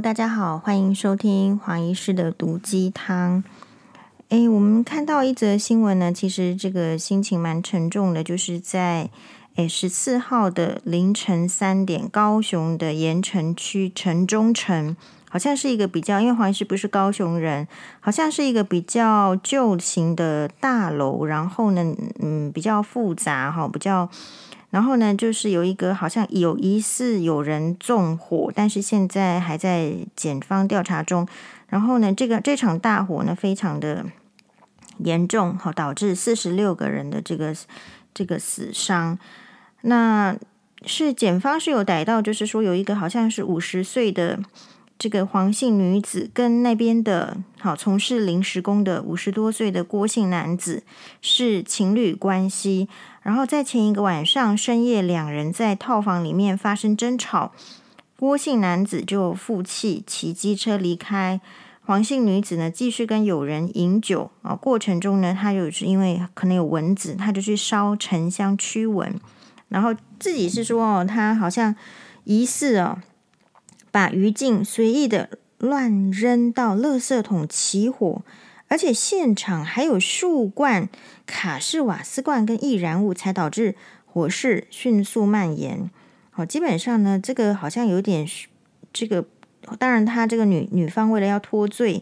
大家好，欢迎收听黄医师的毒鸡汤。诶，我们看到一则新闻呢，其实这个心情蛮沉重的，就是在诶十四号的凌晨三点，高雄的盐城区城中城，好像是一个比较，因为黄医师不是高雄人，好像是一个比较旧型的大楼，然后呢，嗯，比较复杂哈，比较。然后呢，就是有一个好像有疑似有人纵火，但是现在还在检方调查中。然后呢，这个这场大火呢，非常的严重，好，导致四十六个人的这个这个死伤。那是检方是有逮到，就是说有一个好像是五十岁的这个黄姓女子，跟那边的好从事临时工的五十多岁的郭姓男子是情侣关系。然后在前一个晚上深夜，两人在套房里面发生争吵，郭姓男子就负气骑机车离开，黄姓女子呢继续跟友人饮酒啊，过程中呢，他就是因为可能有蚊子，他就去烧沉香驱蚊，然后自己是说哦，他好像疑似哦，把余烬随意的乱扔到垃圾桶起火。而且现场还有数罐卡式瓦斯罐跟易燃物，才导致火势迅速蔓延。好，基本上呢，这个好像有点这个。当然，他这个女女方为了要脱罪，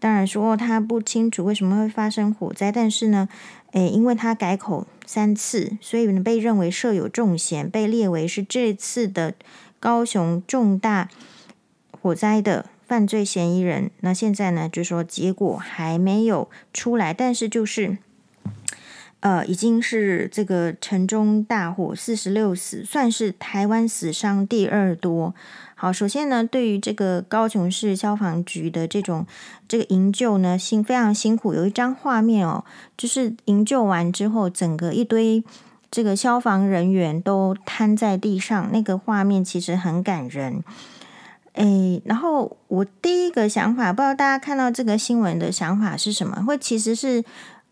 当然说他不清楚为什么会发生火灾。但是呢，诶，因为他改口三次，所以呢被认为设有重嫌，被列为是这次的高雄重大火灾的。犯罪嫌疑人，那现在呢，就说结果还没有出来，但是就是，呃，已经是这个城中大火四十六死，算是台湾死伤第二多。好，首先呢，对于这个高雄市消防局的这种这个营救呢，辛非常辛苦。有一张画面哦，就是营救完之后，整个一堆这个消防人员都瘫在地上，那个画面其实很感人。诶，然后我第一个想法，不知道大家看到这个新闻的想法是什么？会其实是，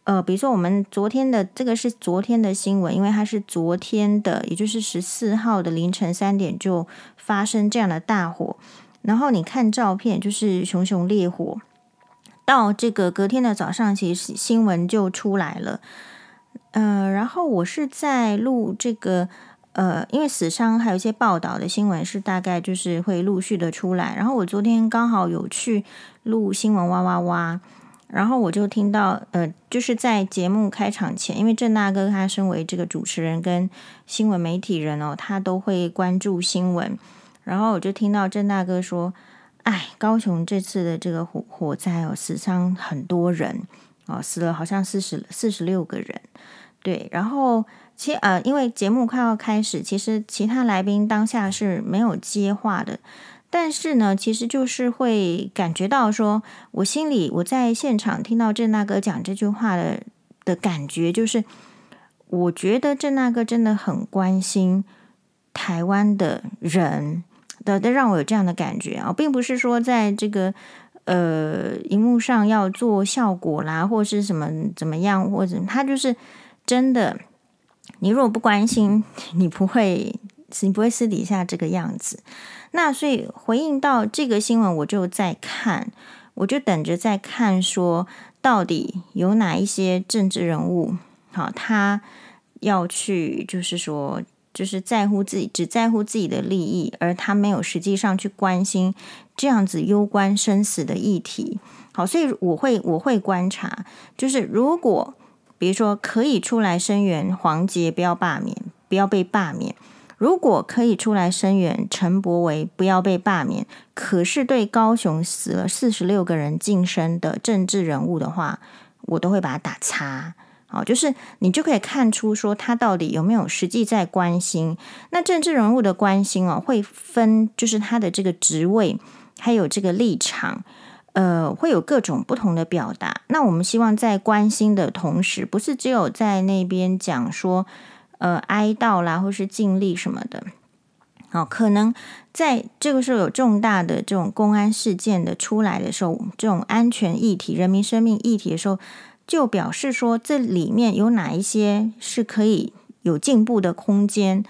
呃，比如说我们昨天的这个是昨天的新闻，因为它是昨天的，也就是十四号的凌晨三点就发生这样的大火。然后你看照片，就是熊熊烈火。到这个隔天的早上，其实新闻就出来了。呃，然后我是在录这个。呃，因为死伤还有一些报道的新闻是大概就是会陆续的出来，然后我昨天刚好有去录新闻哇哇哇，然后我就听到呃，就是在节目开场前，因为郑大哥他身为这个主持人跟新闻媒体人哦，他都会关注新闻，然后我就听到郑大哥说，哎，高雄这次的这个火火灾哦，死伤很多人哦，死了好像四十四十六个人，对，然后。其呃，因为节目快要开始，其实其他来宾当下是没有接话的，但是呢，其实就是会感觉到说，我心里我在现场听到郑大哥讲这句话的的感觉，就是我觉得郑大哥真的很关心台湾的人的，的让我有这样的感觉啊，并不是说在这个呃荧幕上要做效果啦，或是什么怎么样，或者他就是真的。你如果不关心，你不会，你不会私底下这个样子。那所以回应到这个新闻，我就在看，我就等着在看，说到底有哪一些政治人物，好，他要去，就是说，就是在乎自己，只在乎自己的利益，而他没有实际上去关心这样子攸关生死的议题。好，所以我会，我会观察，就是如果。比如说，可以出来声援黄捷，不要罢免，不要被罢免。如果可以出来声援陈柏惟，不要被罢免。可是对高雄死了四十六个人晋升的政治人物的话，我都会把他打叉。好，就是你就可以看出说他到底有没有实际在关心。那政治人物的关心哦，会分就是他的这个职位，还有这个立场。呃，会有各种不同的表达。那我们希望在关心的同时，不是只有在那边讲说，呃，哀悼啦，或是尽力什么的。好，可能在这个时候有重大的这种公安事件的出来的时候，这种安全议题、人民生命议题的时候，就表示说这里面有哪一些是可以有进步的空间。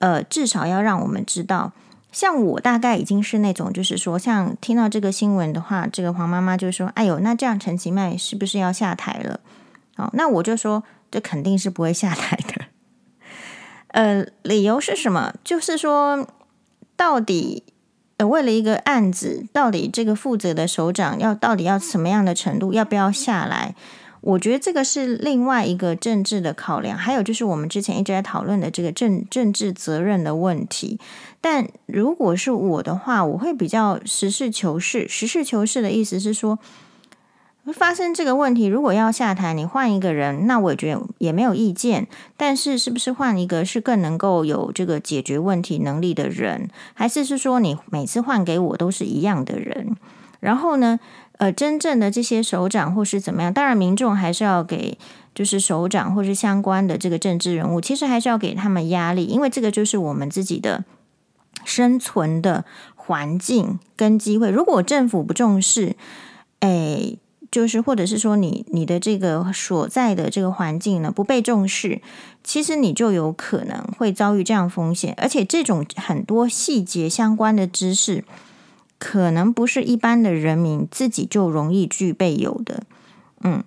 呃，至少要让我们知道。像我大概已经是那种，就是说，像听到这个新闻的话，这个黄妈妈就说：“哎呦，那这样陈其迈是不是要下台了？”哦，那我就说，这肯定是不会下台的。呃，理由是什么？就是说，到底呃，为了一个案子，到底这个负责的首长要到底要什么样的程度，要不要下来？我觉得这个是另外一个政治的考量，还有就是我们之前一直在讨论的这个政政治责任的问题。但如果是我的话，我会比较实事求是。实事求是的意思是说，发生这个问题，如果要下台，你换一个人，那我也觉得也没有意见。但是，是不是换一个是更能够有这个解决问题能力的人，还是是说你每次换给我都是一样的人？然后呢？呃，真正的这些首长或是怎么样，当然民众还是要给，就是首长或是相关的这个政治人物，其实还是要给他们压力，因为这个就是我们自己的生存的环境跟机会。如果政府不重视，哎，就是或者是说你你的这个所在的这个环境呢，不被重视，其实你就有可能会遭遇这样风险，而且这种很多细节相关的知识。可能不是一般的人民自己就容易具备有的，嗯，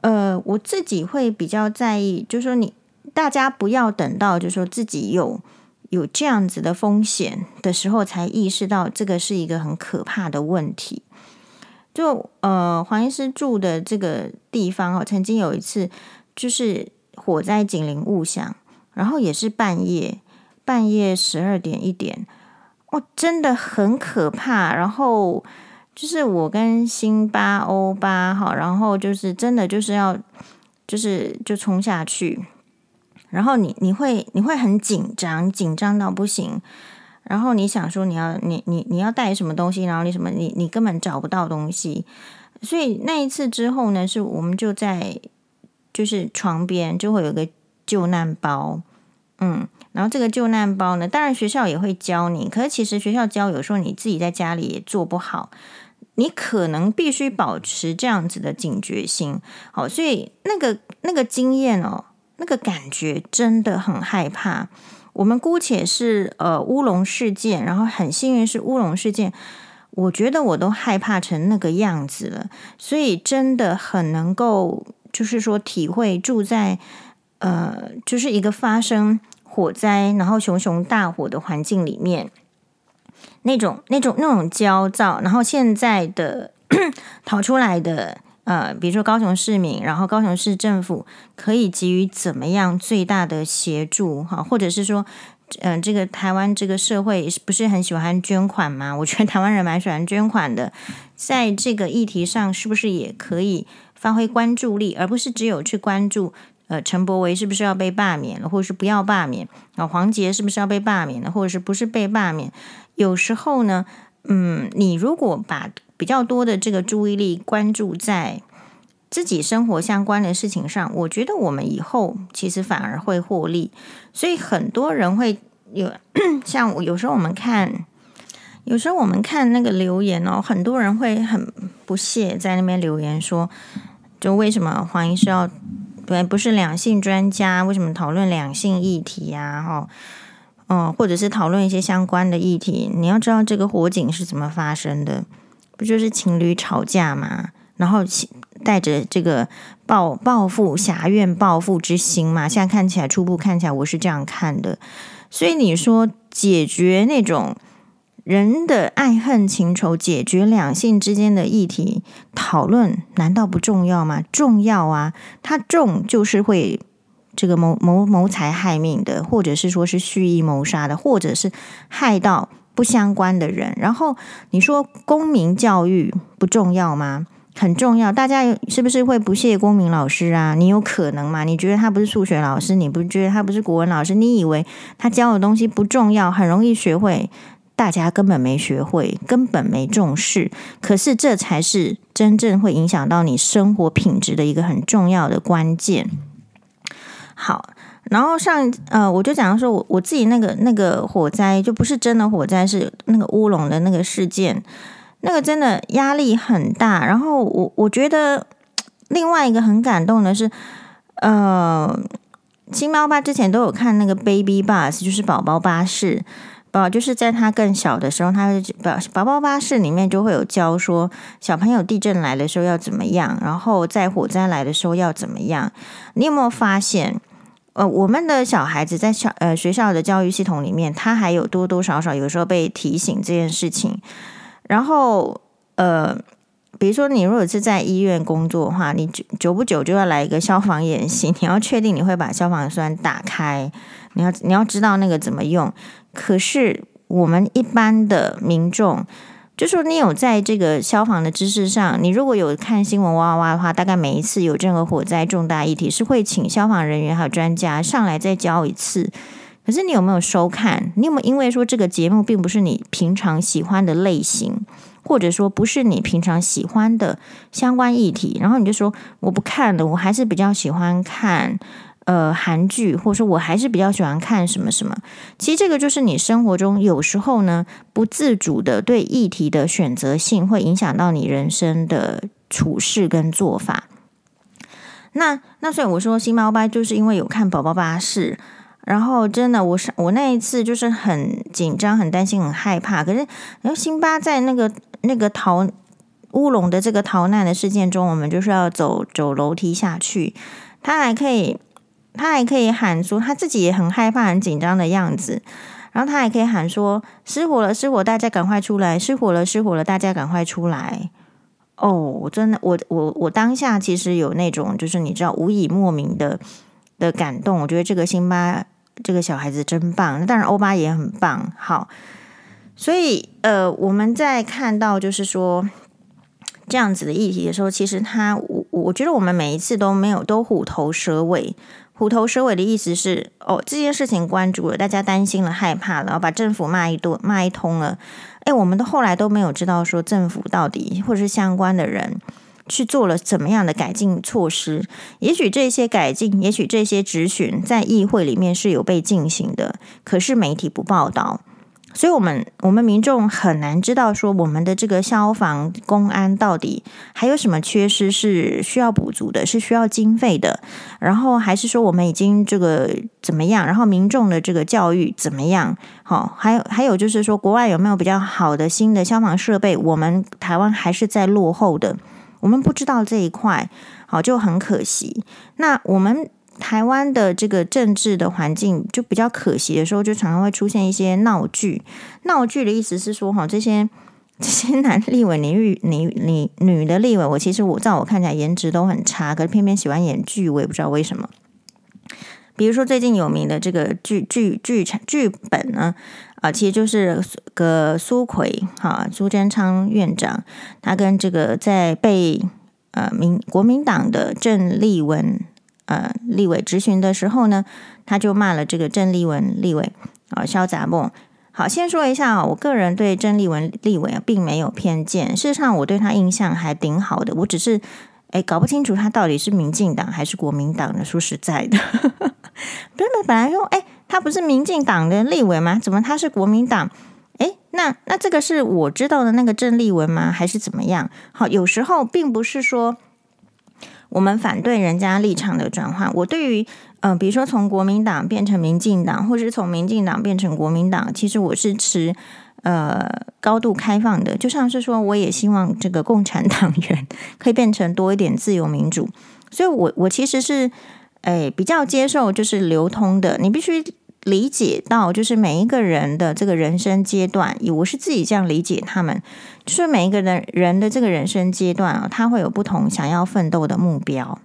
呃，我自己会比较在意，就是说你大家不要等到就说自己有有这样子的风险的时候，才意识到这个是一个很可怕的问题。就呃，黄医师住的这个地方哦，曾经有一次就是火灾警铃误响，然后也是半夜，半夜十二点一点。哦，真的很可怕。然后就是我跟辛巴、欧巴哈，然后就是真的就是要，就是就冲下去。然后你你会你会很紧张，紧张到不行。然后你想说你要你你你要带什么东西，然后你什么你你根本找不到东西。所以那一次之后呢，是我们就在就是床边就会有个救难包，嗯。然后这个救难包呢，当然学校也会教你，可是其实学校教有时候你自己在家里也做不好，你可能必须保持这样子的警觉性。好，所以那个那个经验哦，那个感觉真的很害怕。我们姑且是呃乌龙事件，然后很幸运是乌龙事件，我觉得我都害怕成那个样子了，所以真的很能够就是说体会住在呃就是一个发生。火灾，然后熊熊大火的环境里面，那种、那种、那种焦躁，然后现在的 逃出来的，呃，比如说高雄市民，然后高雄市政府可以给予怎么样最大的协助哈，或者是说，嗯、这个台湾这个社会不是很喜欢捐款吗？我觉得台湾人蛮喜欢捐款的，在这个议题上，是不是也可以发挥关注力，而不是只有去关注。呃，陈柏维是不是要被罢免了，或者是不要罢免？啊，黄杰是不是要被罢免了，或者是不是被罢免？有时候呢，嗯，你如果把比较多的这个注意力关注在自己生活相关的事情上，我觉得我们以后其实反而会获利。所以很多人会有，像有时候我们看，有时候我们看那个留言哦，很多人会很不屑在那边留言说，就为什么黄医师要？对，不是两性专家，为什么讨论两性议题呀？哈，哦，或者是讨论一些相关的议题？你要知道这个火警是怎么发生的，不就是情侣吵架吗？然后带着这个报报复、侠怨报复之心嘛。现在看起来，初步看起来，我是这样看的。所以你说解决那种。人的爱恨情仇，解决两性之间的议题讨论，难道不重要吗？重要啊！它重就是会这个谋谋谋财害命的，或者是说是蓄意谋杀的，或者是害到不相关的人。然后你说公民教育不重要吗？很重要。大家是不是会不屑公民老师啊？你有可能吗？你觉得他不是数学老师？你不觉得他不是国文老师？你以为他教的东西不重要，很容易学会？大家根本没学会，根本没重视，可是这才是真正会影响到你生活品质的一个很重要的关键。好，然后上呃，我就讲说我我自己那个那个火灾就不是真的火灾，是那个乌龙的那个事件，那个真的压力很大。然后我我觉得另外一个很感动的是，呃，新猫爸之前都有看那个 Baby Bus，就是宝宝巴士。宝就是在他更小的时候，他宝宝宝巴士里面就会有教说，小朋友地震来的时候要怎么样，然后在火灾来的时候要怎么样。你有没有发现，呃，我们的小孩子在小呃学校的教育系统里面，他还有多多少少有时候被提醒这件事情。然后呃，比如说你如果是在医院工作的话，你久久不久就要来一个消防演习，你要确定你会把消防栓打开，你要你要知道那个怎么用。可是我们一般的民众，就说你有在这个消防的知识上，你如果有看新闻哇哇哇的话，大概每一次有任何火灾重大议题，是会请消防人员还有专家上来再教一次。可是你有没有收看？你有没有因为说这个节目并不是你平常喜欢的类型，或者说不是你平常喜欢的相关议题，然后你就说我不看了，我还是比较喜欢看。呃，韩剧，或者说我还是比较喜欢看什么什么。其实这个就是你生活中有时候呢，不自主的对议题的选择性，会影响到你人生的处事跟做法。那那所以我说，星巴巴就是因为有看宝宝巴士，然后真的，我是我那一次就是很紧张、很担心、很害怕。可是，然后星巴在那个那个逃乌龙的这个逃难的事件中，我们就是要走走楼梯下去，他还可以。他还可以喊说，他自己也很害怕、很紧张的样子。然后他还可以喊说：“失火了，失火，大家赶快出来！失火了，失火了，大家赶快出来！”哦，我真的，我我我当下其实有那种，就是你知道，无以莫名的的感动。我觉得这个辛巴这个小孩子真棒，当然欧巴也很棒。好，所以呃，我们在看到就是说。这样子的议题的时候，其实他我我觉得我们每一次都没有都虎头蛇尾。虎头蛇尾的意思是，哦，这件事情关注了，大家担心了、害怕了，然后把政府骂一顿、骂一通了。哎，我们都后来都没有知道说政府到底或者是相关的人去做了怎么样的改进措施。也许这些改进，也许这些质询在议会里面是有被进行的，可是媒体不报道。所以，我们我们民众很难知道说，我们的这个消防、公安到底还有什么缺失是需要补足的，是需要经费的。然后，还是说我们已经这个怎么样？然后，民众的这个教育怎么样？好，还有还有就是说，国外有没有比较好的新的消防设备？我们台湾还是在落后的，我们不知道这一块，好，就很可惜。那我们。台湾的这个政治的环境就比较可惜的时候，就常常会出现一些闹剧。闹剧的意思是说，哈，这些 这些男立委、女女女女的立委，我其实我在我看起来颜值都很差，可是偏偏喜欢演剧，我也不知道为什么。比如说最近有名的这个剧剧剧场剧本呢，啊、其实就是个苏奎哈苏贞昌院长，他跟这个在被呃民国民党的郑丽文。呃，立委质询的时候呢，他就骂了这个郑丽文立委啊，萧杂某。好，先说一下啊，我个人对郑丽文立委啊，并没有偏见。事实上，我对他印象还挺好的。我只是哎，搞不清楚他到底是民进党还是国民党的。说实在的，本本本来说，哎，他不是民进党的立委吗？怎么他是国民党？哎，那那这个是我知道的那个郑丽文吗？还是怎么样？好，有时候并不是说。我们反对人家立场的转换。我对于，嗯、比如说从国民党变成民进党，或是从民进党变成国民党，其实我是持呃高度开放的。就像是说，我也希望这个共产党员 可以变成多一点自由民主。所以我，我我其实是诶比较接受就是流通的。你必须。理解到，就是每一个人的这个人生阶段，我是自己这样理解他们，就是每一个人人的这个人生阶段啊，他会有不同想要奋斗的目标。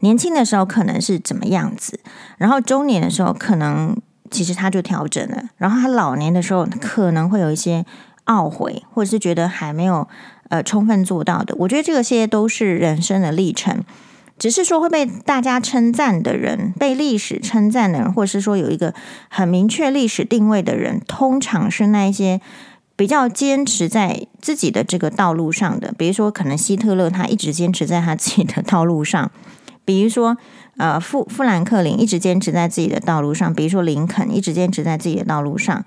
年轻的时候可能是怎么样子，然后中年的时候可能其实他就调整了，然后他老年的时候可能会有一些懊悔，或者是觉得还没有呃充分做到的。我觉得这些都是人生的历程。只是说会被大家称赞的人，被历史称赞的人，或者是说有一个很明确历史定位的人，通常是那一些比较坚持在自己的这个道路上的。比如说，可能希特勒他一直坚持在他自己的道路上；比如说，呃，富富兰克林一直坚持在自己的道路上；比如说，林肯一直坚持在自己的道路上。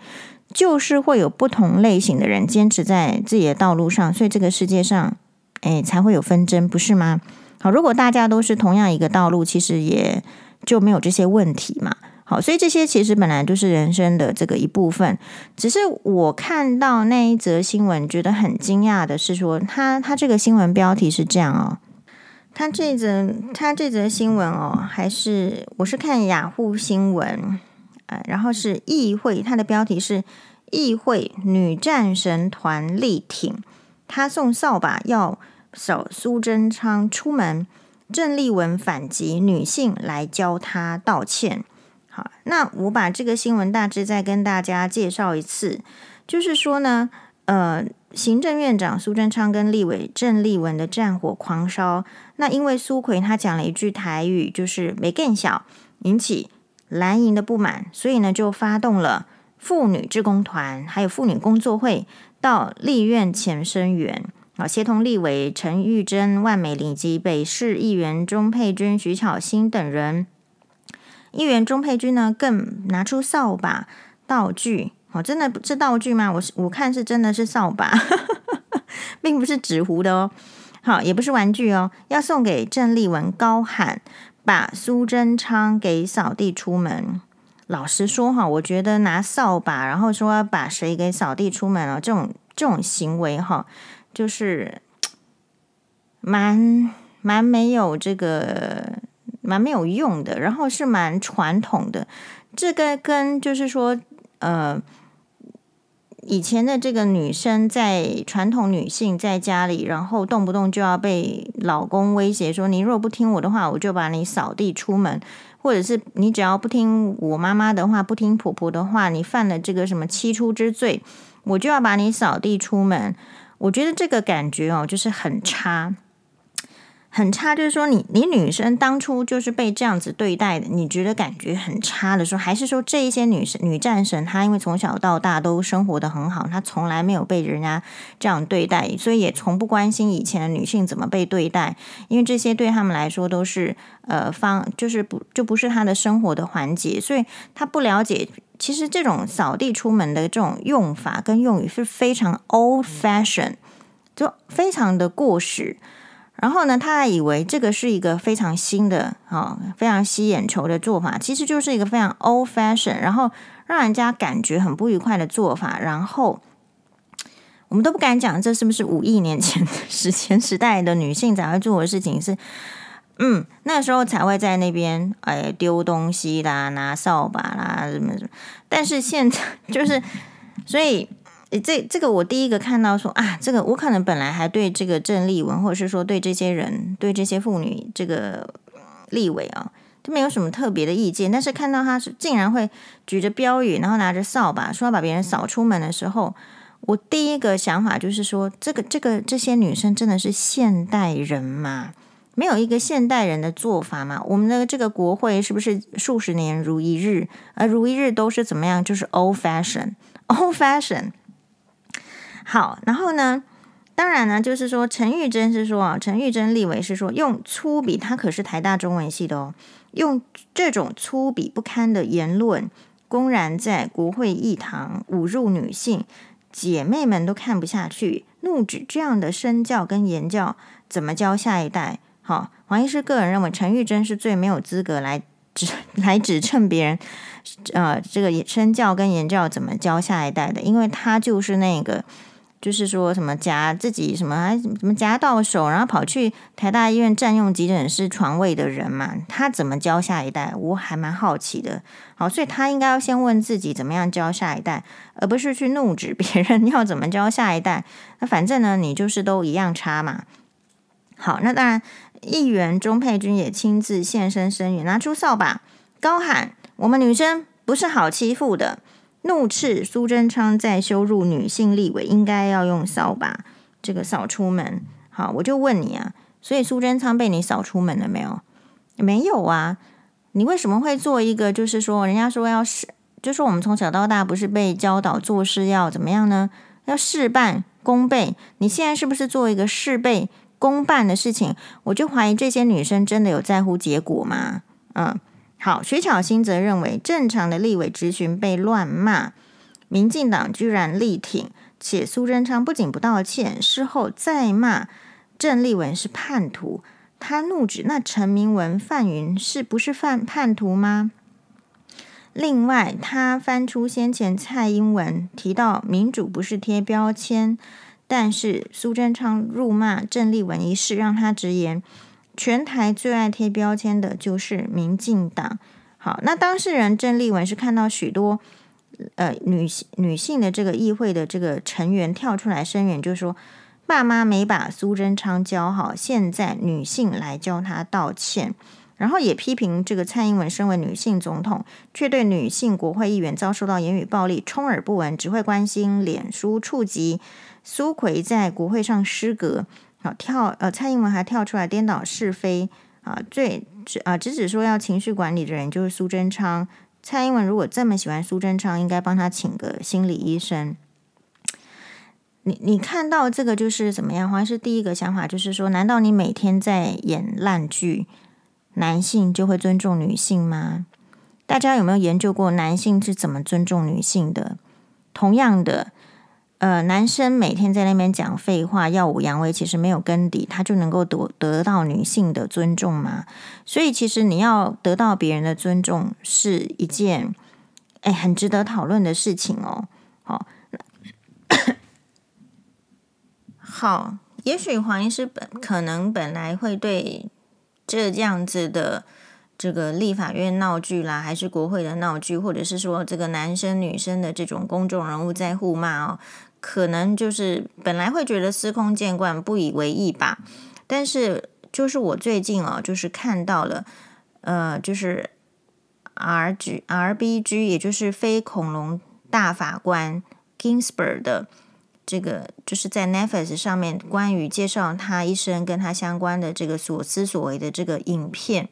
就是会有不同类型的人坚持在自己的道路上，所以这个世界上，哎，才会有纷争，不是吗？好，如果大家都是同样一个道路，其实也就没有这些问题嘛。好，所以这些其实本来就是人生的这个一部分。只是我看到那一则新闻，觉得很惊讶的是说，他他这个新闻标题是这样哦，他这则他这则新闻哦，还是我是看雅虎新闻，呃，然后是议会，他的标题是议会女战神团力挺，他送扫把要扫苏贞昌出门，郑丽文反击女性来教他道歉。好那我把这个新闻大致再跟大家介绍一次，就是说呢，呃，行政院长苏贞昌跟立委郑丽文的战火狂烧，那因为苏奎他讲了一句台语，就是没更小，引起蓝营的不满，所以呢就发动了妇女志工团，还有妇女工作会到立院前声援，啊，协同立委陈玉珍、万美玲及北市议员钟佩君、徐巧芯等人。议员钟佩君呢，更拿出扫把道具，哦，真的不是道具吗？我是我看是真的是扫把，并不是纸糊的哦。好，也不是玩具哦，要送给郑丽文，高喊把苏贞昌给扫地出门。老实说哈，我觉得拿扫把，然后说把谁给扫地出门哦，这种这种行为哈，就是蛮蛮没有这个。蛮没有用的，然后是蛮传统的。这个跟就是说，呃，以前的这个女生在传统女性在家里，然后动不动就要被老公威胁说：“你若不听我的话，我就把你扫地出门。”或者是你只要不听我妈妈的话，不听婆婆的话，你犯了这个什么七出之罪，我就要把你扫地出门。我觉得这个感觉哦，就是很差。很差，就是说你你女生当初就是被这样子对待的，你觉得感觉很差的时候，还是说这一些女生女战神，她因为从小到大都生活得很好，她从来没有被人家这样对待，所以也从不关心以前的女性怎么被对待，因为这些对他们来说都是呃方就是不就不是她的生活的环节，所以她不了解，其实这种扫地出门的这种用法跟用语是非常 old fashion，就非常的过时。然后呢，他还以为这个是一个非常新的、哦、非常吸眼球的做法，其实就是一个非常 old fashion，然后让人家感觉很不愉快的做法。然后我们都不敢讲，这是不是五亿年前的史前时代的女性才会做的事情是？是嗯，那时候才会在那边哎丢东西啦、拿扫把啦什么什么。但是现在就是，所以。这这个我第一个看到说啊，这个我可能本来还对这个郑丽文，或者是说对这些人，对这些妇女这个立委啊，都没有什么特别的意见。但是看到他是竟然会举着标语，然后拿着扫把，说要把别人扫出门的时候，我第一个想法就是说，这个这个这些女生真的是现代人吗？没有一个现代人的做法吗？我们的这个国会是不是数十年如一日？而如一日都是怎么样？就是 old fashion，old fashion。好，然后呢，当然呢，就是说陈玉珍是说啊，陈玉珍立委是说用粗鄙，他可是台大中文系的哦，用这种粗鄙不堪的言论，公然在国会议堂侮辱女性，姐妹们都看不下去，怒指这样的身教跟言教怎么教下一代？好，黄医师个人认为陈玉珍是最没有资格来指 来指称别人，呃，这个身教跟言教怎么教下一代的，因为他就是那个。就是说什么夹自己什么还什么夹到手，然后跑去台大医院占用急诊室床位的人嘛，他怎么教下一代？我还蛮好奇的。好，所以他应该要先问自己怎么样教下一代，而不是去怒指别人 要怎么教下一代。那反正呢，你就是都一样差嘛。好，那当然，议员钟佩君也亲自现身声援，拿出扫把，高喊：“我们女生不是好欺负的。”怒斥苏贞昌在羞辱女性立委，应该要用扫把这个扫出门。好，我就问你啊，所以苏贞昌被你扫出门了没有？没有啊，你为什么会做一个？就是说，人家说要是，就说我们从小到大不是被教导做事要怎么样呢？要事半功倍。你现在是不是做一个事倍功半的事情？我就怀疑这些女生真的有在乎结果吗？嗯。好，徐巧芯则认为，正常的立委质询被乱骂，民进党居然力挺，且苏贞昌不仅不道歉，事后再骂郑丽文是叛徒。他怒指那陈明文、范云是不是犯叛徒吗？另外，他翻出先前蔡英文提到民主不是贴标签，但是苏贞昌辱骂郑丽文一事，让他直言，全台最爱贴标签的就是民进党。好，那当事人郑丽文是看到许多呃女性女性的这个议会的这个成员跳出来声援，就说爸妈没把苏贞昌教好，现在女性来教他道歉。然后也批评这个蔡英文身为女性总统，却对女性国会议员遭受到言语暴力充耳不闻，只会关心脸书触及苏奎在国会上失格，好跳呃蔡英文还跳出来颠倒是非啊，最只啊直指说要情绪管理的人就是苏贞昌。蔡英文如果这么喜欢苏贞昌，应该帮他请个心理医生。你你看到这个就是怎么样？黄医师第一个想法就是说，难道你每天在演烂剧？男性就会尊重女性吗？大家有没有研究过男性是怎么尊重女性的？同样的，呃，男生每天在那边讲废话、耀武扬威，其实没有根底，他就能够得得到女性的尊重吗？所以，其实你要得到别人的尊重，是一件哎很值得讨论的事情哦。好，好，也许黄医师本可能本来会对。这样子的这个立法院闹剧啦，还是国会的闹剧，或者是说这个男生女生的这种公众人物在互骂哦，可能就是本来会觉得司空见惯，不以为意吧。但是就是我最近哦，就是看到了，呃，就是 R G R B G，也就是非恐龙大法官 Ginsburg 的。这个就是在 Netflix 上面关于介绍他一生跟他相关的这个所思所为的这个影片，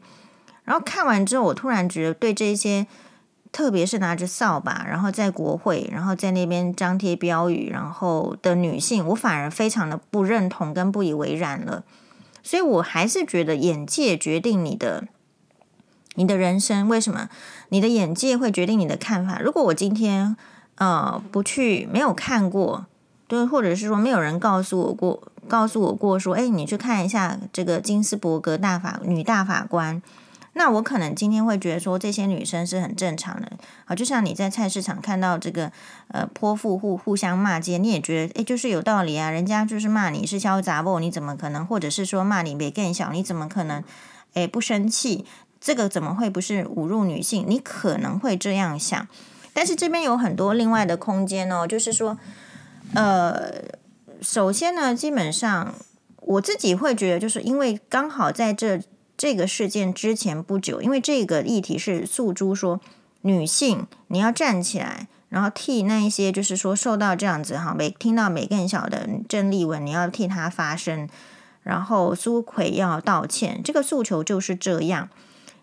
然后看完之后，我突然觉得对这些，特别是拿着扫把，然后在国会，然后在那边张贴标语，然后的女性，我反而非常的不认同跟不以为然了。所以我还是觉得眼界决定你的你的人生。为什么？你的眼界会决定你的看法。如果我今天呃不去，没有看过。对，或者是说没有人告诉我过，告诉我过说，哎，你去看一下这个金斯伯格大法女大法官，那我可能今天会觉得说这些女生是很正常的啊，就像你在菜市场看到这个呃泼妇互互相骂街，你也觉得哎，就是有道理啊，人家就是骂你是小杂货，你怎么可能？或者是说骂你没更小，你怎么可能哎不生气？这个怎么会不是侮辱女性？你可能会这样想，但是这边有很多另外的空间哦，就是说。呃，首先呢，基本上我自己会觉得，就是因为刚好在这这个事件之前不久，因为这个议题是诉诸说女性你要站起来，然后替那一些就是说受到这样子哈，每听到没更小的郑丽文，你要替她发声，然后苏奎要道歉，这个诉求就是这样。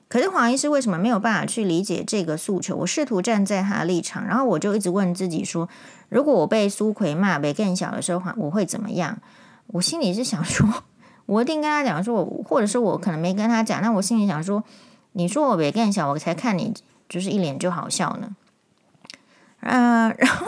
可是黄医师为什么没有办法去理解这个诉求？我试图站在他的立场，然后我就一直问自己说：如果我被苏奎骂，被更小的时候，我会怎么样？我心里是想说，我一定跟他讲说，我或者是我可能没跟他讲，那我心里想说，你说我被更小，我才看你就是一脸就好笑呢。呃，然后，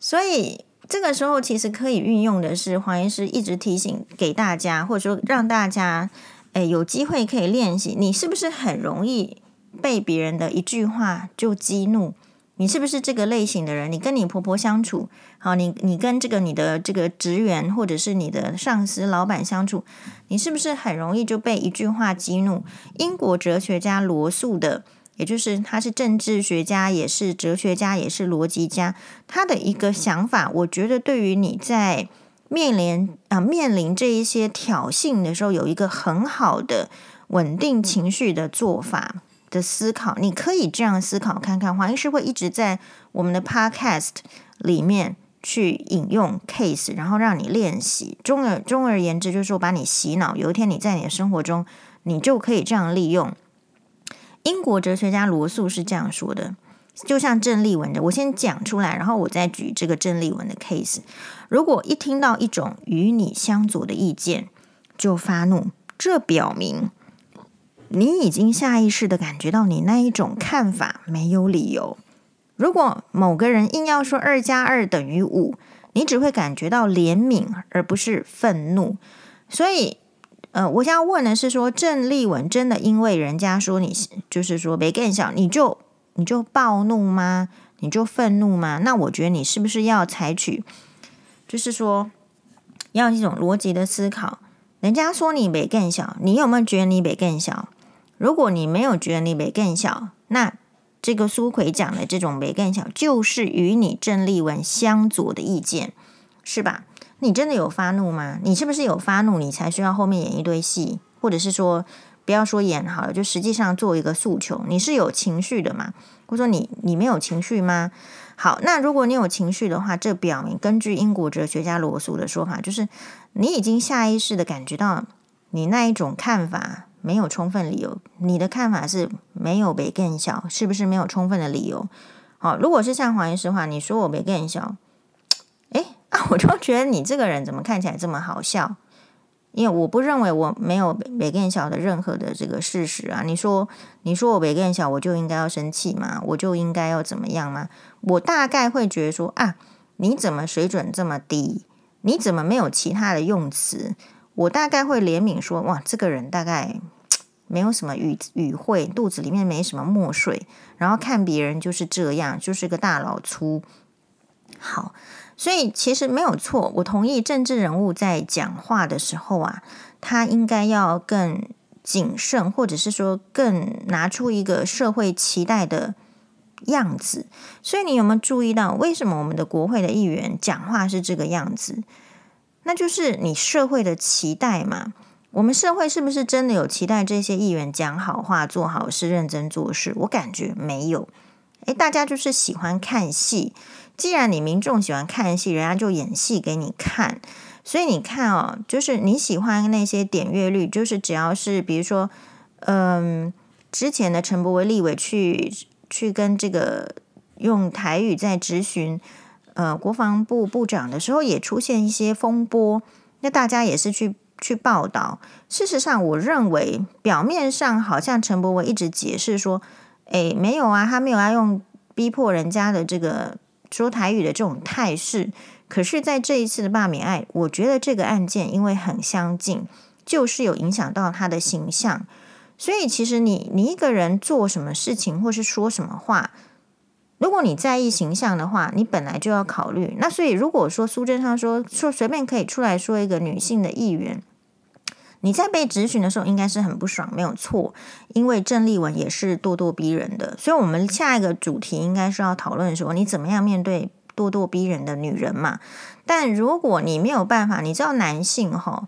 所以这个时候其实可以运用的是黄医师一直提醒给大家，或者说让大家。诶，有机会可以练习。你是不是很容易被别人的一句话就激怒？你是不是这个类型的人？你跟你婆婆相处，好，你你跟这个你的这个职员或者是你的上司、老板相处，你是不是很容易就被一句话激怒？英国哲学家罗素的，也就是他是政治学家，也是哲学家，也是逻辑家，他的一个想法，我觉得对于你在。面临啊，面临这一些挑衅的时候，有一个很好的稳定情绪的做法的思考，你可以这样思考看看。黄医师会一直在我们的 Podcast 里面去引用 case，然后让你练习。中而总而言之，就是说把你洗脑。有一天你在你的生活中，你就可以这样利用。英国哲学家罗素是这样说的。就像郑丽文的，我先讲出来，然后我再举这个郑丽文的 case。如果一听到一种与你相左的意见就发怒，这表明你已经下意识的感觉到你那一种看法没有理由。如果某个人硬要说二加二等于五，你只会感觉到怜悯而不是愤怒。所以，呃，我想要问的是说，郑丽文真的因为人家说你就是说没更小，你就你就暴怒吗？你就愤怒吗？那我觉得你是不是要采取，就是说要一种逻辑的思考。人家说你没更小，你有没有觉得你没更小？如果你没有觉得你没更小，那这个苏奎讲的这种没更小，就是与你郑丽文相左的意见，是吧？你真的有发怒吗？你是不是有发怒，你才需要后面演一堆戏，或者是说？不要说演好了，就实际上做一个诉求。你是有情绪的嘛？或者说你你没有情绪吗？好，那如果你有情绪的话，这表明根据英国哲学家罗素的说法，就是你已经下意识的感觉到你那一种看法没有充分理由。你的看法是没有被更小，是不是没有充分的理由？好，如果是像黄医师话，你说我被更小，诶，啊，我就觉得你这个人怎么看起来这么好笑？因为我不认为我没有比更小的任何的这个事实啊！你说，你说我比更小，我就应该要生气吗？我就应该要怎么样吗？我大概会觉得说啊，你怎么水准这么低？你怎么没有其他的用词？我大概会怜悯说，哇，这个人大概没有什么语语汇，肚子里面没什么墨水，然后看别人就是这样，就是个大老粗。好。所以其实没有错，我同意政治人物在讲话的时候啊，他应该要更谨慎，或者是说更拿出一个社会期待的样子。所以你有没有注意到，为什么我们的国会的议员讲话是这个样子？那就是你社会的期待嘛。我们社会是不是真的有期待这些议员讲好话、做好事、认真做事？我感觉没有。诶，大家就是喜欢看戏。既然你民众喜欢看戏，人家就演戏给你看。所以你看哦，就是你喜欢那些点阅率，就是只要是比如说，嗯，之前的陈柏惟立委去去跟这个用台语在质询呃国防部部长的时候，也出现一些风波，那大家也是去去报道。事实上，我认为表面上好像陈柏惟一直解释说，诶，没有啊，他没有要用逼迫人家的这个。说台语的这种态势，可是，在这一次的罢免案，我觉得这个案件因为很相近，就是有影响到他的形象。所以，其实你你一个人做什么事情，或是说什么话，如果你在意形象的话，你本来就要考虑。那所以，如果说苏贞昌说说随便可以出来说一个女性的议员。你在被质询的时候，应该是很不爽，没有错，因为郑丽文也是咄咄逼人的，所以，我们下一个主题应该是要讨论说，你怎么样面对咄咄逼人的女人嘛？但如果你没有办法，你知道男性哈，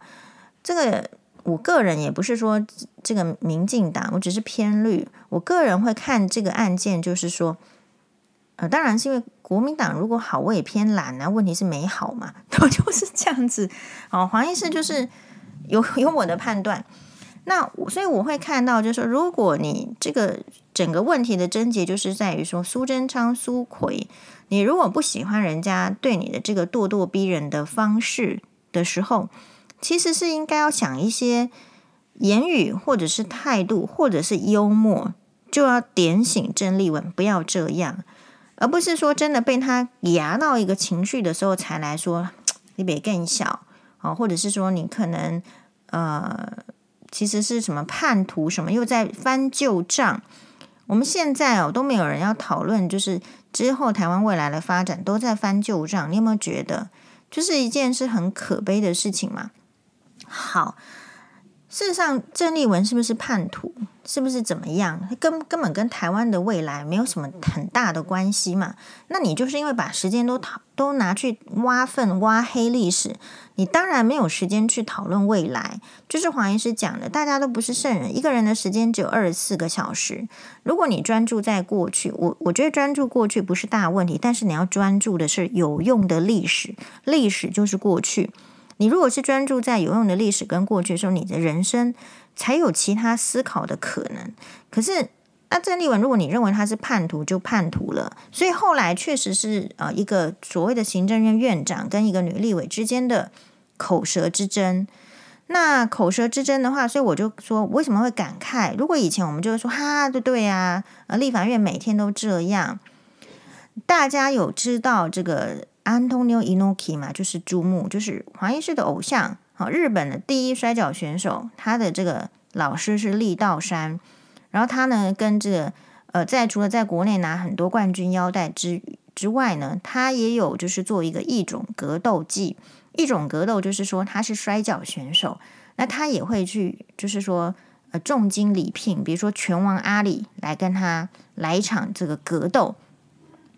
这个我个人也不是说这个民进党，我只是偏绿，我个人会看这个案件，就是说，呃，当然是因为国民党如果好，我也偏懒啊，问题是没好嘛，都就是这样子。哦，黄医师就是。有 有我的判断，那所以我会看到，就是说，如果你这个整个问题的症结就是在于说苏贞昌、苏奎，你如果不喜欢人家对你的这个咄咄逼人的方式的时候，其实是应该要想一些言语或者是态度或者是幽默，就要点醒郑丽文不要这样，而不是说真的被他压到一个情绪的时候才来说你别更小。啊，或者是说你可能呃，其实是什么叛徒什么又在翻旧账？我们现在哦都没有人要讨论，就是之后台湾未来的发展都在翻旧账。你有没有觉得，就是一件是很可悲的事情嘛？好。事实上，郑丽文是不是叛徒？是不是怎么样？根根本跟台湾的未来没有什么很大的关系嘛？那你就是因为把时间都讨都拿去挖粪挖黑历史，你当然没有时间去讨论未来。就是黄医师讲的，大家都不是圣人，一个人的时间只有二十四个小时。如果你专注在过去，我我觉得专注过去不是大问题，但是你要专注的是有用的历史，历史就是过去。你如果是专注在有用的历史跟过去的时候，你的人生才有其他思考的可能。可是，那郑丽文，如果你认为他是叛徒，就叛徒了。所以后来确实是呃一个所谓的行政院院长跟一个女立委之间的口舌之争。那口舌之争的话，所以我就说为什么会感慨？如果以前我们就会说哈，对对呀，呃，立法院每天都这样，大家有知道这个？安东尼奥·伊诺基嘛，就是猪木，就是黄医师的偶像。好，日本的第一摔角选手，他的这个老师是力道山。然后他呢，跟这个呃，在除了在国内拿很多冠军腰带之之外呢，他也有就是做一个异种格斗技。异种格斗就是说他是摔角选手，那他也会去就是说呃重金礼聘，比如说拳王阿里来跟他来一场这个格斗。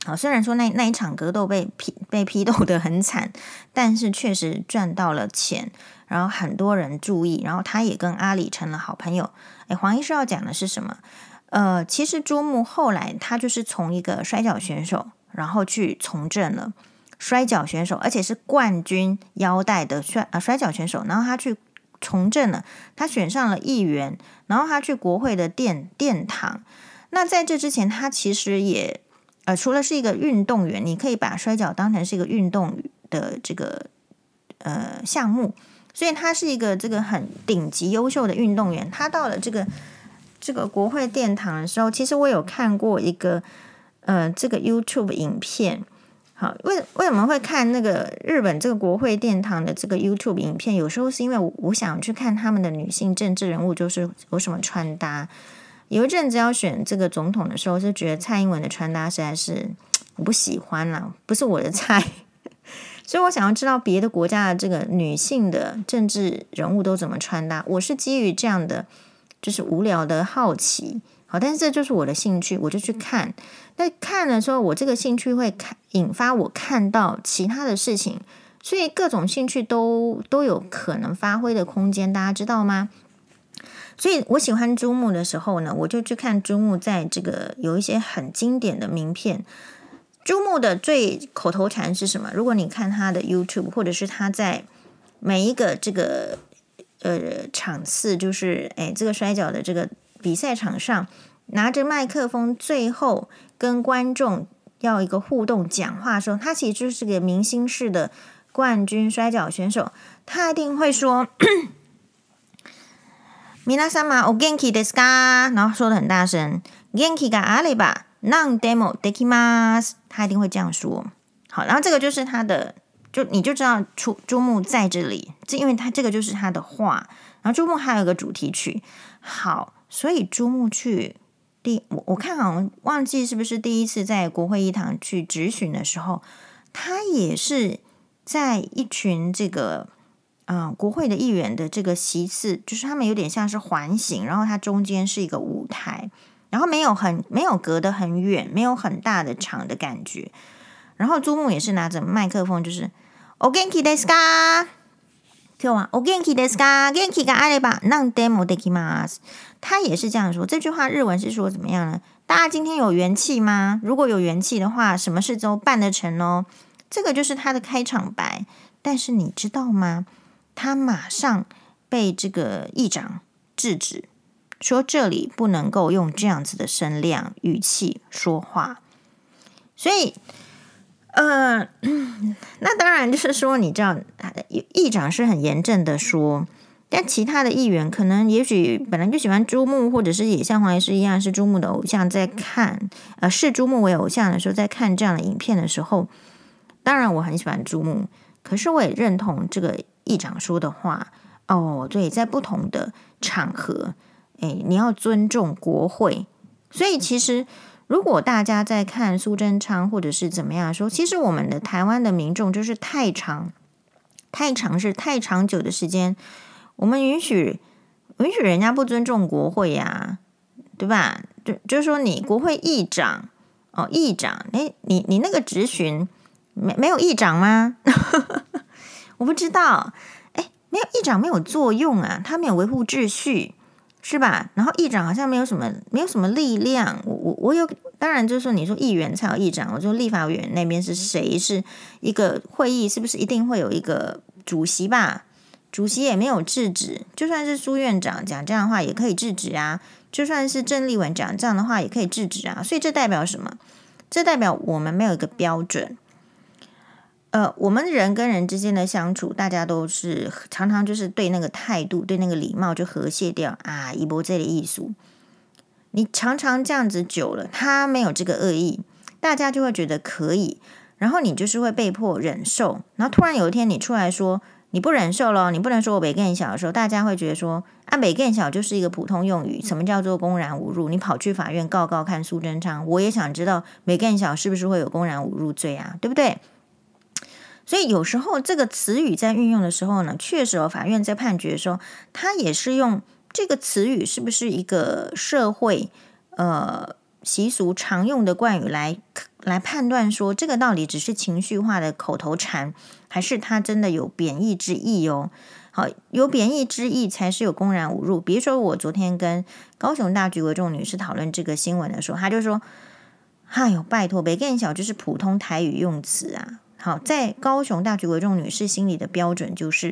好，虽然说那那一场格斗被批被批斗得很惨，但是确实赚到了钱，然后很多人注意，然后他也跟阿里成了好朋友。诶，黄医师要讲的是什么？呃，其实朱木后来他就是从一个摔角选手，然后去从政了。摔角选手，而且是冠军腰带的摔啊摔角选手，然后他去从政了，他选上了议员，然后他去国会的殿殿堂。那在这之前，他其实也。呃，除了是一个运动员，你可以把摔跤当成是一个运动的这个呃项目，所以他是一个这个很顶级优秀的运动员。他到了这个这个国会殿堂的时候，其实我有看过一个呃这个 YouTube 影片。好，为为什么会看那个日本这个国会殿堂的这个 YouTube 影片？有时候是因为我我想去看他们的女性政治人物，就是有什么穿搭。有一阵子要选这个总统的时候，是觉得蔡英文的穿搭实在是我不喜欢啦，不是我的菜，所以我想要知道别的国家的这个女性的政治人物都怎么穿搭。我是基于这样的就是无聊的好奇，好，但是这就是我的兴趣，我就去看。那看的时候，我这个兴趣会看引发我看到其他的事情，所以各种兴趣都都有可能发挥的空间，大家知道吗？所以我喜欢猪木的时候呢，我就去看猪木在这个有一些很经典的名片。猪木的最口头禅是什么？如果你看他的 YouTube，或者是他在每一个这个呃场次，就是诶这个摔角的这个比赛场上，拿着麦克风，最后跟观众要一个互动讲话的时候，他其实就是个明星式的冠军摔角选手，他一定会说。米娜桑玛，我元気ですか？然后说的很大声，元気があれば何でもできます。他一定会这样说。好，然后这个就是他的，就你就知道猪猪木在这里，这因为他这个就是他的话。然后猪木还有个主题曲，好，所以猪木去第我我看好像忘记是不是第一次在国会议堂去质询的时候，他也是在一群这个。 嗯，国会的议员的这个席次，就是他们有点像是环形，然后它中间是一个舞台，然后没有很没有隔得很远，没有很大的场的感觉。然后猪木也是拿着麦克风，就是お元気ですか？听完お元気ですか？元気があれば何でもできます。他也是这样说。这句话日文是说怎么样呢？大家今天有元气吗？如果有元气的话，什么事都办得成哦。这个就是他的开场白。但是你知道吗？ 他马上被这个议长制止，说这里不能够用这样子的声量语气说话。所以，呃，那当然就是说，你知道，议长是很严正的说，但其他的议员可能也许本来就喜欢朱木，或者是也像黄医师一样是朱木的偶像，在看呃视朱木为偶像的时候，在看这样的影片的时候，当然我很喜欢朱木，可是我也认同这个。议长说的话哦，对，在不同的场合，诶，你要尊重国会。所以，其实如果大家在看苏贞昌或者是怎么样说，其实我们的台湾的民众就是太长、太长是太长久的时间，我们允许允许人家不尊重国会呀，对吧？就就是说，你国会议长哦，议长，诶，你你那个质询没没有议长吗？我不知道，哎，没有议长没有作用啊，他没有维护秩序，是吧？然后议长好像没有什么没有什么力量。我我我有，当然就是说，你说议员才有议长，我说立法委员那边是谁？是一个会议，是不是一定会有一个主席吧？主席也没有制止，就算是苏院长讲这样的话也可以制止啊，就算是郑丽文讲这样的话也可以制止啊。所以这代表什么？这代表我们没有一个标准。呃，我们人跟人之间的相处，大家都是常常就是对那个态度、对那个礼貌就和谐掉啊，一波这的艺术。你常常这样子久了，他没有这个恶意，大家就会觉得可以，然后你就是会被迫忍受。然后突然有一天你出来说，你不忍受了，你不能说我没更小的时候，大家会觉得说啊，没更小就是一个普通用语。什么叫做公然侮辱？你跑去法院告告看苏贞昌，我也想知道没更小是不是会有公然侮辱罪啊？对不对？所以有时候这个词语在运用的时候呢，确实哦，法院在判决的时候，他也是用这个词语是不是一个社会呃习俗常用的惯语来来判断说，这个到底只是情绪化的口头禅。还是他真的有贬义之意哦？好，有贬义之意才是有公然侮辱。比如说，我昨天跟高雄大局为重女士讨论这个新闻的时候，她就说：“哎呦，拜托，别更小就是普通台语用词啊。”好，在高雄大局为重女士心里的标准就是，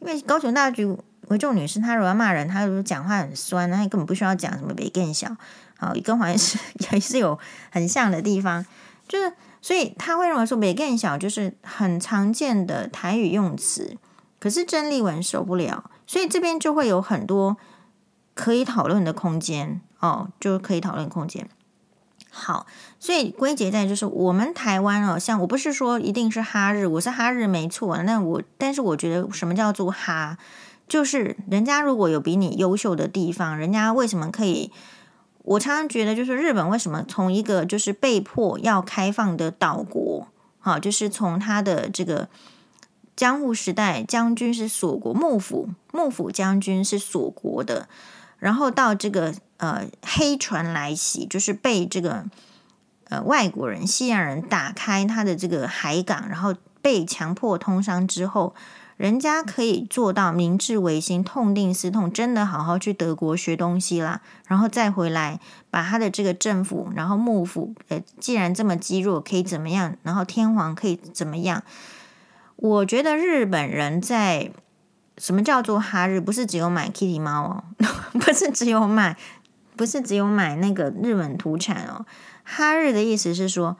因为高雄大局为重女士她如果要骂人，她如果讲话很酸，那根本不需要讲什么别更小。好，跟黄医师 也是有很像的地方，就是。所以他会认为说“没更小”就是很常见的台语用词，可是郑丽文受不了，所以这边就会有很多可以讨论的空间哦，就可以讨论空间。好，所以归结在就是我们台湾哦，像我不是说一定是哈日，我是哈日没错，那我但是我觉得什么叫做哈，就是人家如果有比你优秀的地方，人家为什么可以？我常常觉得，就是日本为什么从一个就是被迫要开放的岛国，好，就是从他的这个江户时代将军是锁国，幕府幕府将军是锁国的，然后到这个呃黑船来袭，就是被这个呃外国人西洋人打开他的这个海港，然后被强迫通商之后。人家可以做到明治维新，痛定思痛，真的好好去德国学东西啦，然后再回来把他的这个政府，然后幕府，呃，既然这么积弱，可以怎么样？然后天皇可以怎么样？我觉得日本人在什么叫做哈日？不是只有买 Kitty 猫哦，不是只有买，不是只有买那个日本土产哦。哈日的意思是说，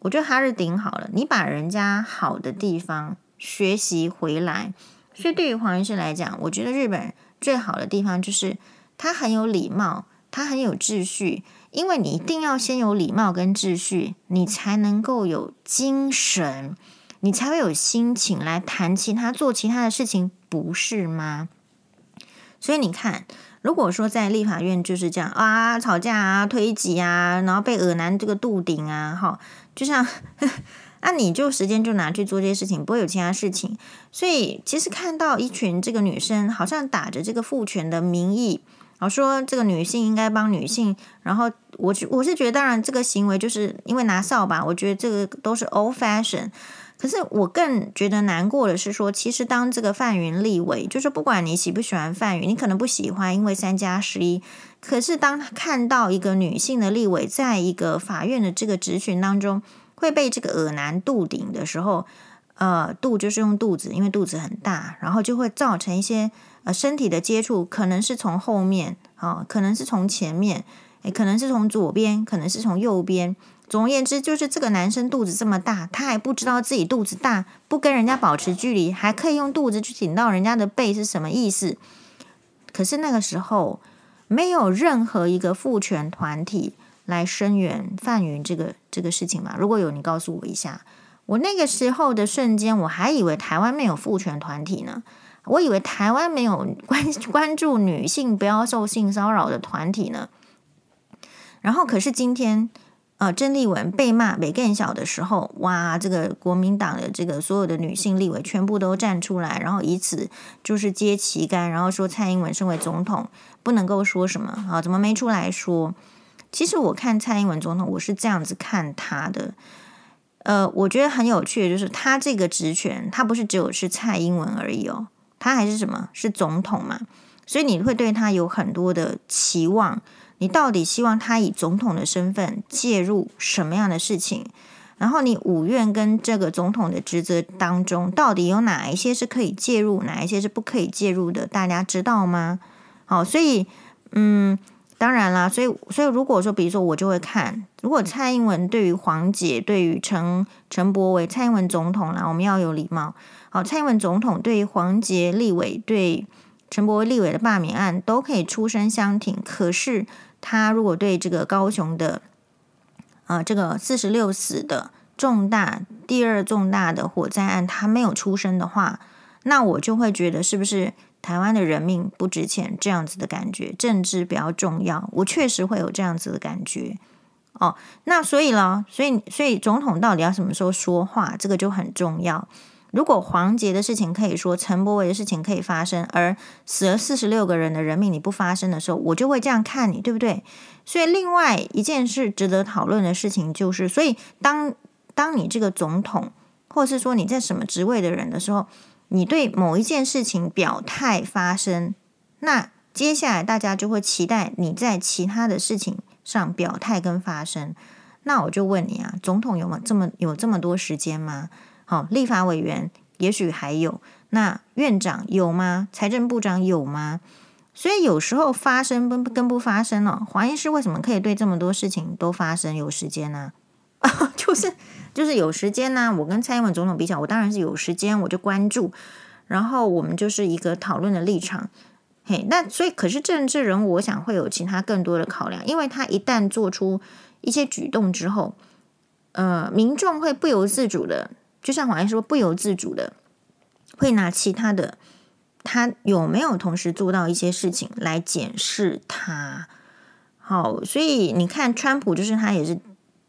我觉得哈日顶好了，你把人家好的地方。学习回来，所以对于黄医师来讲，我觉得日本最好的地方就是他很有礼貌，他很有秩序。因为你一定要先有礼貌跟秩序，你才能够有精神，你才会有心情来谈其他、做其他的事情，不是吗？所以你看，如果说在立法院就是这样啊，吵架啊、推挤啊，然后被恶男这个杜顶啊，哈，就像。那你就时间就拿去做这些事情，不会有其他事情。所以其实看到一群这个女生，好像打着这个父权的名义，然后说这个女性应该帮女性。然后我我是觉得，当然这个行为就是因为拿扫把，我觉得这个都是 old fashion。可是我更觉得难过的是说，其实当这个范云立委，就是不管你喜不喜欢范云，你可能不喜欢，因为三加十一。可是当看到一个女性的立委，在一个法院的这个质询当中，会被这个恶男肚顶的时候，呃，肚就是用肚子，因为肚子很大，然后就会造成一些呃身体的接触，可能是从后面啊、哦，可能是从前面，诶，可能是从左边，可能是从右边。总而言之，就是这个男生肚子这么大，他还不知道自己肚子大，不跟人家保持距离，还可以用肚子去顶到人家的背，是什么意思？可是那个时候，没有任何一个父权团体。来声援范云这个这个事情嘛？如果有，你告诉我一下。我那个时候的瞬间，我还以为台湾没有父权团体呢，我以为台湾没有 关关注女性不要受性骚扰的团体呢。然后，可是今天，呃，郑丽文被骂没更小的时候，哇，这个国民党的这个所有的女性立委全部都站出来，然后以此就是揭旗杆，然后说蔡英文身为总统不能够说什么啊？怎么没出来说？其实我看蔡英文总统，我是这样子看他的，呃，我觉得很有趣的就是他这个职权，他不是只有是蔡英文而已哦，他还是什么？是总统嘛？所以你会对他有很多的期望，你到底希望他以总统的身份介入什么样的事情？然后你五院跟这个总统的职责当中，到底有哪一些是可以介入，哪一些是不可以介入的？大家知道吗？好，所以嗯。当然啦，所以所以如果说，比如说我就会看，如果蔡英文对于黄杰，对于陈陈柏伟，蔡英文总统啦，我们要有礼貌。好，蔡英文总统对于黄杰立委，对陈柏伟立委的罢免案都可以出声相挺，可是他如果对这个高雄的，呃，这个四十六死的重大第二重大的火灾案，他没有出声的话，那我就会觉得是不是台湾的人命不值钱这样子的感觉，政治比较重要。我确实会有这样子的感觉。哦，那所以呢，所以所以总统到底要什么时候说话，这个就很重要。如果黄杰的事情可以说，陈柏伟的事情可以发生，而死了四十六个人的人命你不发生的时候，我就会这样看你，对不对？所以另外一件事值得讨论的事情就是，所以当当你这个总统，或是说你在什么职位的人的时候，你对某一件事情表态发生，那接下来大家就会期待你在其他的事情上表态跟发生。那我就问你啊，总统有没这么有这么多时间吗？好，立法委员也许还有，那院长有吗？财政部长有吗？所以有时候发生跟跟不发生哦。黄医师为什么可以对这么多事情都发生？有时间呢、啊？就是就是有时间呢、我跟蔡英文总统比较，我当然是有时间，我就关注，然后我们就是一个讨论的立场。嘿，那所以可是政治人物，我想会有其他更多的考量，因为他一旦做出一些举动之后，呃，民众会不由自主的。就像黄医师说，不由自主的会拿其他的，他有没有同时做到一些事情来检视他？好，所以你看，川普就是他也是，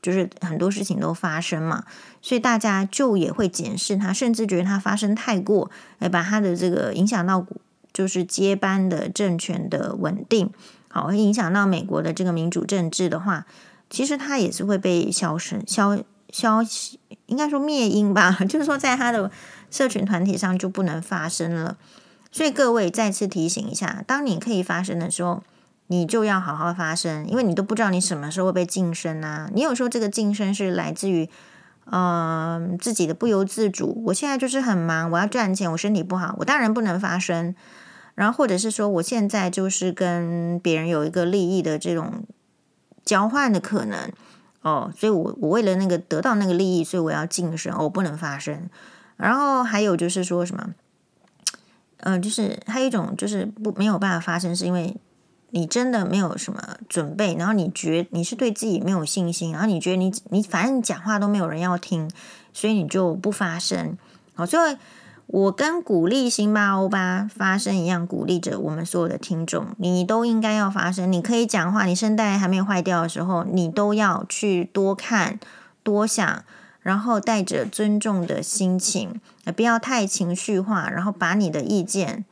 就是很多事情都发生嘛，所以大家就也会检视他，甚至觉得他发生太过，来把他的这个影响到就是接班的政权的稳定，好，会影响到美国的这个民主政治的话，其实他也是会被消声消。消息应该说灭音吧，就是说在他的社群团体上就不能发声了。所以各位再次提醒一下，当你可以发声的时候，你就要好好发声，因为你都不知道你什么时候会被晋升啊。你有时候这个晋升是来自于嗯、呃、自己的不由自主。我现在就是很忙，我要赚钱，我身体不好，我当然不能发声。然后或者是说我现在就是跟别人有一个利益的这种交换的可能。哦，所以我我为了那个得到那个利益，所以我要晋升，我不能发声。然后还有就是说什么，嗯、就是还有一种就是不没有办法发声，是因为你真的没有什么准备，然后你觉你是对自己没有信心，然后你觉得你你反正你讲话都没有人要听，所以你就不发声。好，最后。我跟鼓励辛巴欧巴发声一样，鼓励着我们所有的听众，你都应该要发声。你可以讲话，你声带还没有坏掉的时候，你都要去多看、多想，然后带着尊重的心情，不要太情绪化，然后把你的意见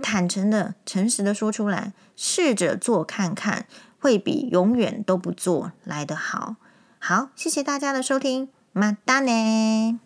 坦诚的、诚实的说出来，试着做看看，会比永远都不做来得好。好，谢谢大家的收听，马达呢。